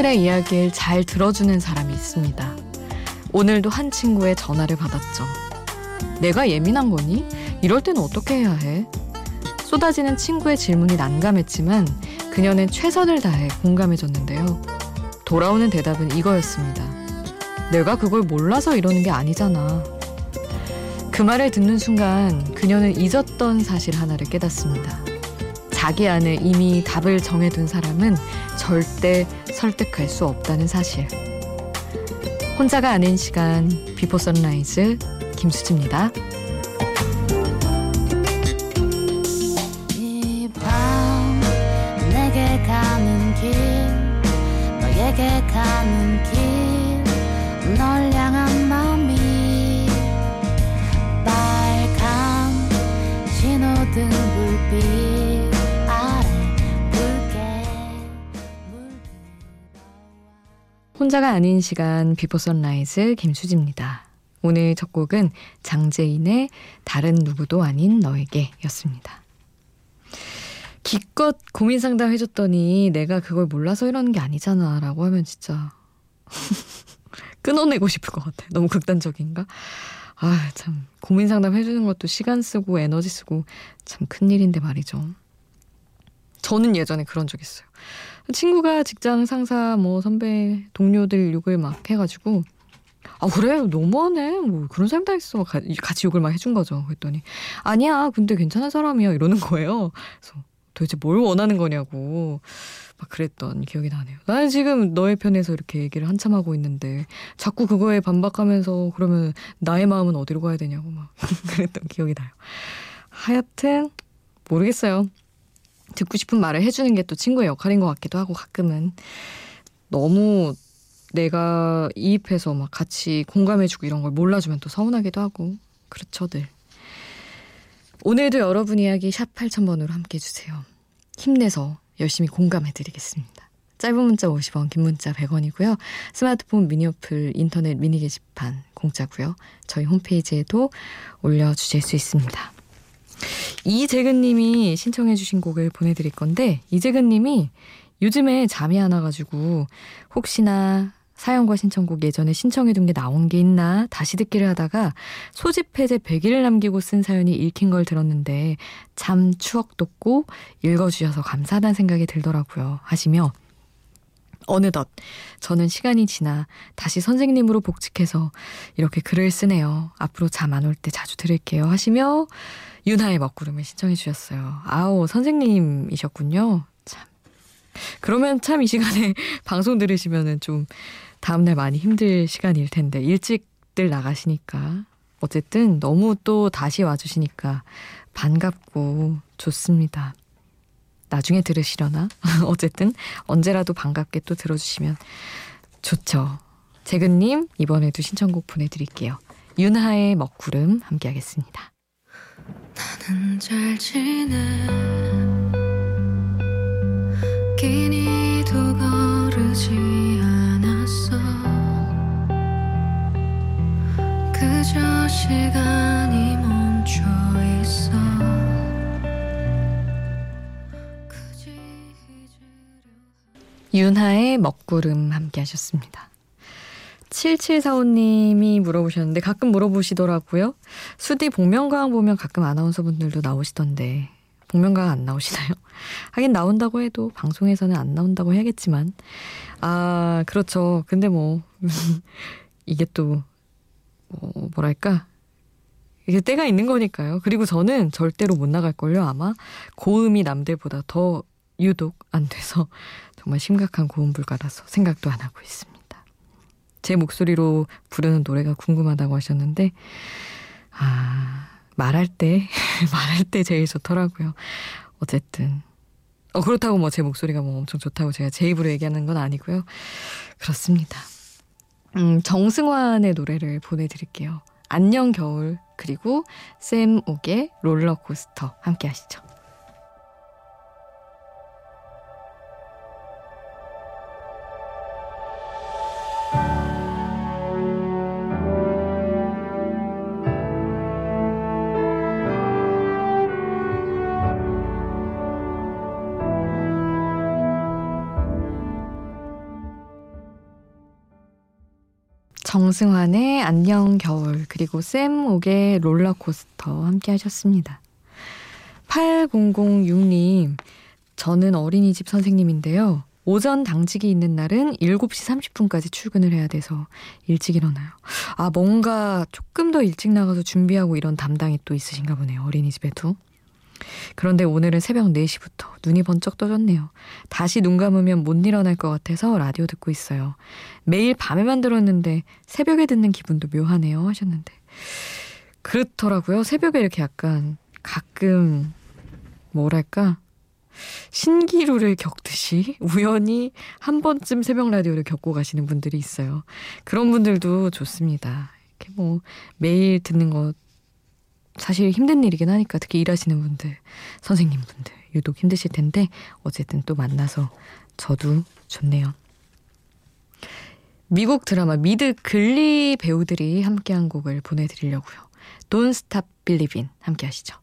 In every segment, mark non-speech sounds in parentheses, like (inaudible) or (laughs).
친구들의 이야기를 잘 들어주는 사람이 있습니다. 오늘도 한 친구의 전화를 받았죠. 내가 예민한 거니? 이럴 때는 어떻게 해야 해? 쏟아지는 친구의 질문이 난감했지만 그녀는 최선을 다해 공감해줬는데요. 돌아오는 대답은 이거였습니다. 내가 그걸 몰라서 이러는 게 아니잖아. 그 말을 듣는 순간 그녀는 잊었던 사실 하나를 깨닫습니다. 자기 안에 이미 답을 정해둔 사람은 절대 설득할 수 없다는 사실. 혼자가 아닌 시간 비포 선라이즈 김수지입니다. 혼자가 아닌 시간 비포 선라이즈 김수지입니다. 오늘 첫 곡은 장재인의 다른 누구도 아닌 너에게 였습니다. 기껏 고민 상담 해줬더니 내가 그걸 몰라서 이러는 게 아니잖아 라고 하면 진짜 (laughs) 끊어내고 싶을 것 같아. 너무 극단적인가? 아, 참. 고민 상담 해주는 것도 시간 쓰고 에너지 쓰고 참 큰일인데 말이죠. 저는 예전에 그런 적 있어요. 친구가 직장 상사, 뭐 선배, 동료들 욕을 막 해가지고 아 그래? 너무하네. 뭐 그런 사람 다 있어. 같이 욕을 막 해준 거죠. 그랬더니 아니야. 근데 괜찮은 사람이야. 이러는 거예요. 그래서 도대체 뭘 원하는 거냐고 막 그랬던 기억이 나네요. 나는 지금 너의 편에서 이렇게 얘기를 한참 하고 있는데 자꾸 그거에 반박하면서 그러면 나의 마음은 어디로 가야 되냐고 막 (laughs) 그랬던 기억이 나요. 하여튼 모르겠어요. 듣고 싶은 말을 해주는 게 또 친구의 역할인 것 같기도 하고 가끔은 너무 내가 이입해서 막 같이 공감해주고 이런 걸 몰라주면 또 서운하기도 하고 그렇죠 늘. 오늘도 여러분 이야기 샵 8000번으로 함께 해주세요. 힘내서 열심히 공감해드리겠습니다. 짧은 문자 50원, 긴 문자 100원이고요. 스마트폰 미니 어플, 인터넷 미니 게시판 공짜고요. 저희 홈페이지에도 올려주실 수 있습니다. 이재근님이 신청해주신 곡을 보내드릴 건데 이재근님이 요즘에 잠이 안 와가지고 혹시나 사연과 신청곡 예전에 신청해둔 게 나온 게 있나 다시 듣기를 하다가 소집 해제 100일을 남기고 쓴 사연이 읽힌 걸 들었는데 참 추억 돋고 읽어주셔서 감사하다는 생각이 들더라고요 하시며 어느덧 저는 시간이 지나 다시 선생님으로 복직해서 이렇게 글을 쓰네요. 앞으로 잠 안 올 때 자주 들을게요 하시며 윤하의 먹구름을 신청해 주셨어요. 아우 선생님이셨군요. 참 그러면 참 이 시간에 (laughs) 방송 들으시면은 좀 다음날 많이 힘들 시간일 텐데 일찍들 나가시니까 어쨌든 너무 또 다시 와주시니까 반갑고 좋습니다. 나중에 들으시려나? (laughs) 어쨌든 언제라도 반갑게 또 들어주시면 좋죠. 재근님 이번에도 신청곡 보내드릴게요. 윤하의 먹구름 함께하겠습니다. 나는 잘 지내. 끼니도 거르지 그저 시간이 멈춰 있어. 윤하의 먹구름 함께 하셨습니다. 7745님이 물어보셨는데 가끔 물어보시더라고요. 수디 복면가왕 보면 가끔 아나운서분들도 나오시던데 복면가왕 안 나오시나요? (laughs) 하긴 나온다고 해도 방송에서는 안 나온다고 해야겠지만 아 그렇죠. 근데 뭐 (laughs) 이게 또 어, 뭐랄까 이게 때가 있는 거니까요. 그리고 저는 절대로 못 나갈걸요, 아마. 고음이 남들보다 더 유독 안 돼서 (laughs) 정말 심각한 고음 불가라서 생각도 안 하고 있습니다. 제 목소리로 부르는 노래가 궁금하다고 하셨는데, 아, 말할 때, (laughs) 말할 때 제일 좋더라고요. 어쨌든. 어, 그렇다고 뭐 제 목소리가 뭐 엄청 좋다고 제가 제 입으로 얘기하는 건 아니고요. 그렇습니다. 음, 정승환의 노래를 보내드릴게요. 안녕 겨울 그리고 샘 옥의 롤러코스터 함께 하시죠. 정승환의 안녕 겨울 그리고 샘 옥의 롤러코스터 함께 하셨습니다. 8006님 저는 어린이집 선생님인데요. 오전 당직이 있는 날은 7시 30분까지 출근을 해야 돼서 일찍 일어나요. 아, 뭔가 조금 더 일찍 나가서 준비하고 이런 담당이 또 있으신가 보네요. 어린이집에도. 그런데 오늘은 새벽 4시부터 눈이 번쩍 떠졌네요. 다시 눈 감으면 못 일어날 것 같아서 라디오 듣고 있어요. 매일 밤에만 들었는데 새벽에 듣는 기분도 묘하네요 하셨는데. 그렇더라고요. 새벽에 이렇게 약간 가끔 뭐랄까 신기루를 겪듯이 우연히 한 번쯤 새벽 라디오를 겪고 가시는 분들이 있어요. 그런 분들도 좋습니다. 이렇게 뭐 매일 듣는 것 사실 힘든 일이긴 하니까 특히 일하시는 분들, 선생님 분들 유독 힘드실 텐데 어쨌든 또 만나서 저도 좋네요. 미국 드라마 미드 글리 배우들이 함께한 곡을 보내드리려고요. Don't Stop Believin' 함께 하시죠.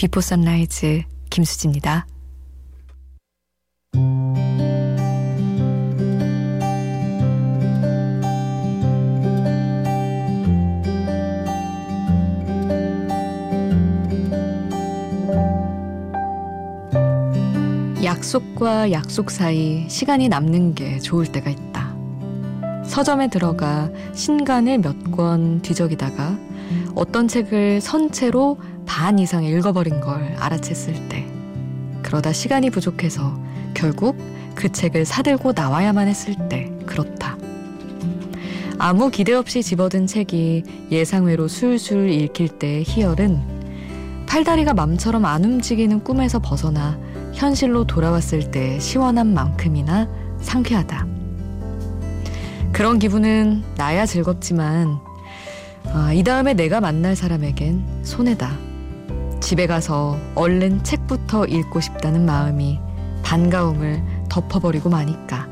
비포 선라이즈 김수지입니다. 약속과 약속 사이 시간이 남는 게 좋을 때가 있다. 서점에 들어가 신간을 몇 권 뒤적이다가 어떤 책을 선체로 반 이상 읽어버린 걸 알아챘을 때, 그러다 시간이 부족해서 결국 그 책을 사들고 나와야만 했을 때, 그렇다. 아무 기대 없이 집어든 책이 예상외로 술술 읽힐 때의 희열은 팔다리가 맘처럼 안 움직이는 꿈에서 벗어나 현실로 돌아왔을 때 시원한 만큼이나 상쾌하다. 그런 기분은 나야 즐겁지만, 아, 이 다음에 내가 만날 사람에겐 손해다. 집에 가서 얼른 책부터 읽고 싶다는 마음이 반가움을 덮어버리고 마니까.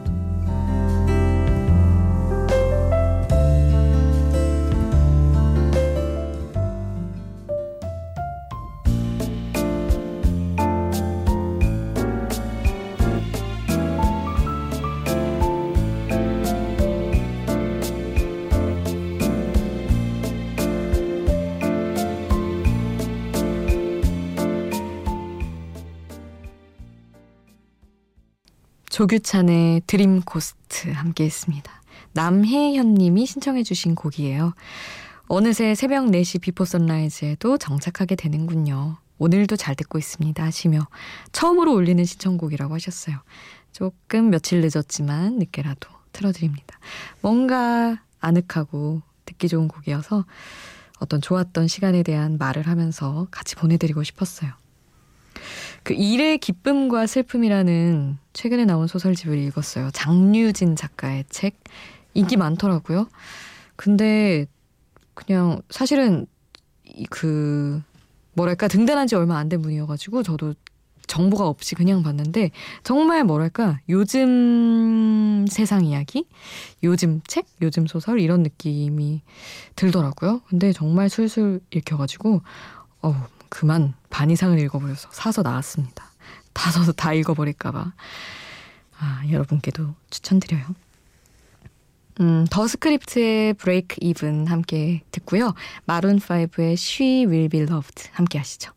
조규찬의 드림 코스트 함께 했습니다. 남혜현 님이 신청해 주신 곡이에요. 어느새 새벽 4시 비포 선라이즈에도 정착하게 되는군요. 오늘도 잘 듣고 있습니다 하시며 처음으로 올리는 신청곡이라고 하셨어요. 조금 며칠 늦었지만 늦게라도 틀어드립니다. 뭔가 아늑하고 듣기 좋은 곡이어서 어떤 좋았던 시간에 대한 말을 하면서 같이 보내드리고 싶었어요. 그 일의 기쁨과 슬픔이라는 최근에 나온 소설집을 읽었어요. 장류진 작가의 책. 인기 많더라고요. 근데 그냥 사실은 그 뭐랄까 등단한 지 얼마 안 된 분이어가지고 저도 정보가 없이 그냥 봤는데 정말 뭐랄까 요즘 세상 이야기, 요즘 책, 요즘 소설 이런 느낌이 들더라고요. 근데 정말 술술 읽혀가지고 어우 그만 반 이상을 읽어버려서 사서 나왔습니다. 다 사서 다 읽어버릴까봐. 아, 여러분께도 추천드려요. 음, 더 스크립트의 브레이크 이븐 함께 듣고요. 마룬5의 She Will Be Loved 함께 하시죠.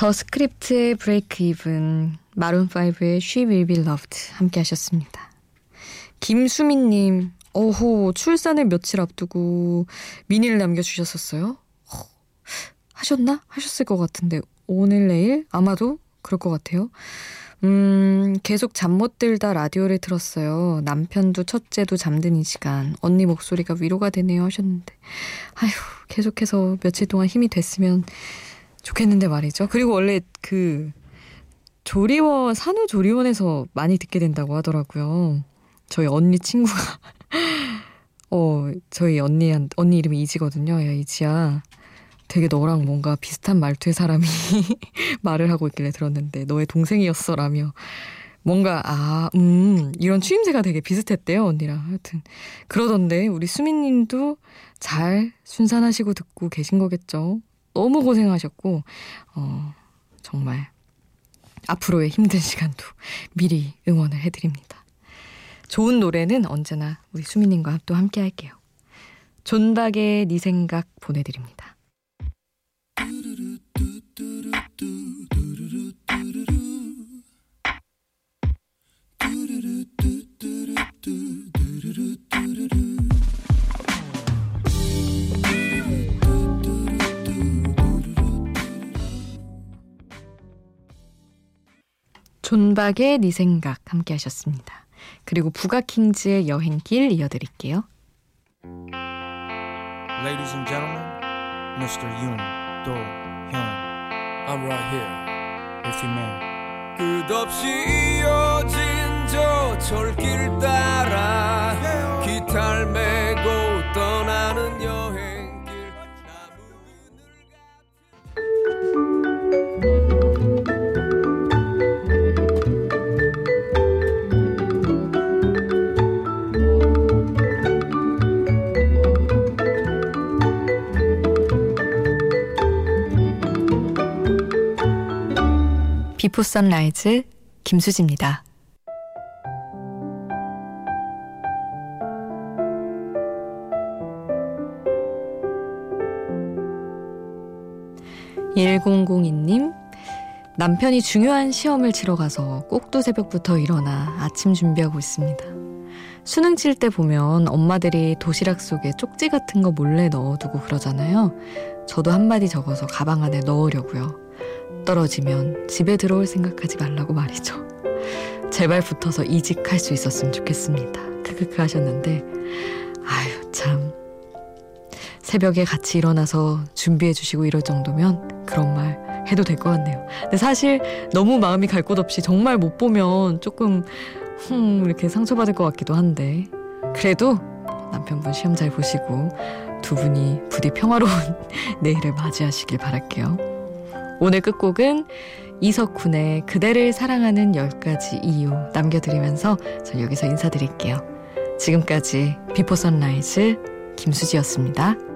The Script의 Breakeven, Maroon 5의 She Will Be Loved 함께 하셨습니다. 김수민님, 어호, 출산을 며칠 앞두고 미니를 남겨주셨었어요? 하셨나? 하셨을 것 같은데, 오늘 내일? 아마도 그럴 것 같아요. 음, 계속 잠 못 들다 라디오를 들었어요. 남편도 첫째도 잠든 이 시간. 언니 목소리가 위로가 되네요 하셨는데. 아휴, 계속해서 며칠 동안 힘이 됐으면 좋겠는데 말이죠. 그리고 원래 그 조리원, 산후조리원에서 많이 듣게 된다고 하더라고요. 저희 언니 친구가, (laughs) 어, 저희 언니, 언니 이름이 이지거든요. 야, 이지야. 되게 너랑 뭔가 비슷한 말투의 사람이 (laughs) 말을 하고 있길래 들었는데 너의 동생이었어라며 뭔가 아, 음, 이런 추임새가 되게 비슷했대요, 언니랑. 하여튼 그러던데 우리 수민님도 잘 순산하시고 듣고 계신 거겠죠. 너무 고생하셨고 어, 정말 앞으로의 힘든 시간도 미리 응원을 해드립니다. 좋은 노래는 언제나 우리 수민님과 또 함께 할게요. 존박의 네 생각 보내드립니다. 존박의 네 생각 함께 하셨습니다. 그리고 부가킹즈의 여행길 이어드릴게요. Ladies and gentlemen, Mr. Yoon Do-hyun. I'm right here, if you may. 끝없이 이어진 저 철길 따라 기타를 비포 선라이즈 김수지입니다. (1002님) 남편이 중요한 시험을 치러 가서 꼭두 새벽부터 일어나 아침 준비하고 있습니다. 수능 칠 때 보면 엄마들이 도시락 속에 쪽지 같은 거 몰래 넣어두고 그러잖아요. 저도 한마디 적어서 가방 안에 넣으려고요. 떨어지면 집에 들어올 생각하지 말라고 말이죠. 제발 붙어서 이직할 수 있었으면 좋겠습니다. 크크크 하셨는데, 아유, 참. 새벽에 같이 일어나서 준비해 주시고 이럴 정도면 그런 말 해도 될 것 같네요. 근데 사실 너무 마음이 갈 곳 없이 정말 못 보면 조금, 흠, 이렇게 상처받을 것 같기도 한데, 그래도 남편분 시험 잘 보시고 두 분이 부디 평화로운 (laughs) 내일을 맞이하시길 바랄게요. 오늘 끝곡은 이석훈의 그대를 사랑하는 10가지 이유 남겨드리면서 전 여기서 인사드릴게요. 지금까지 비포 선라이즈 김수지였습니다.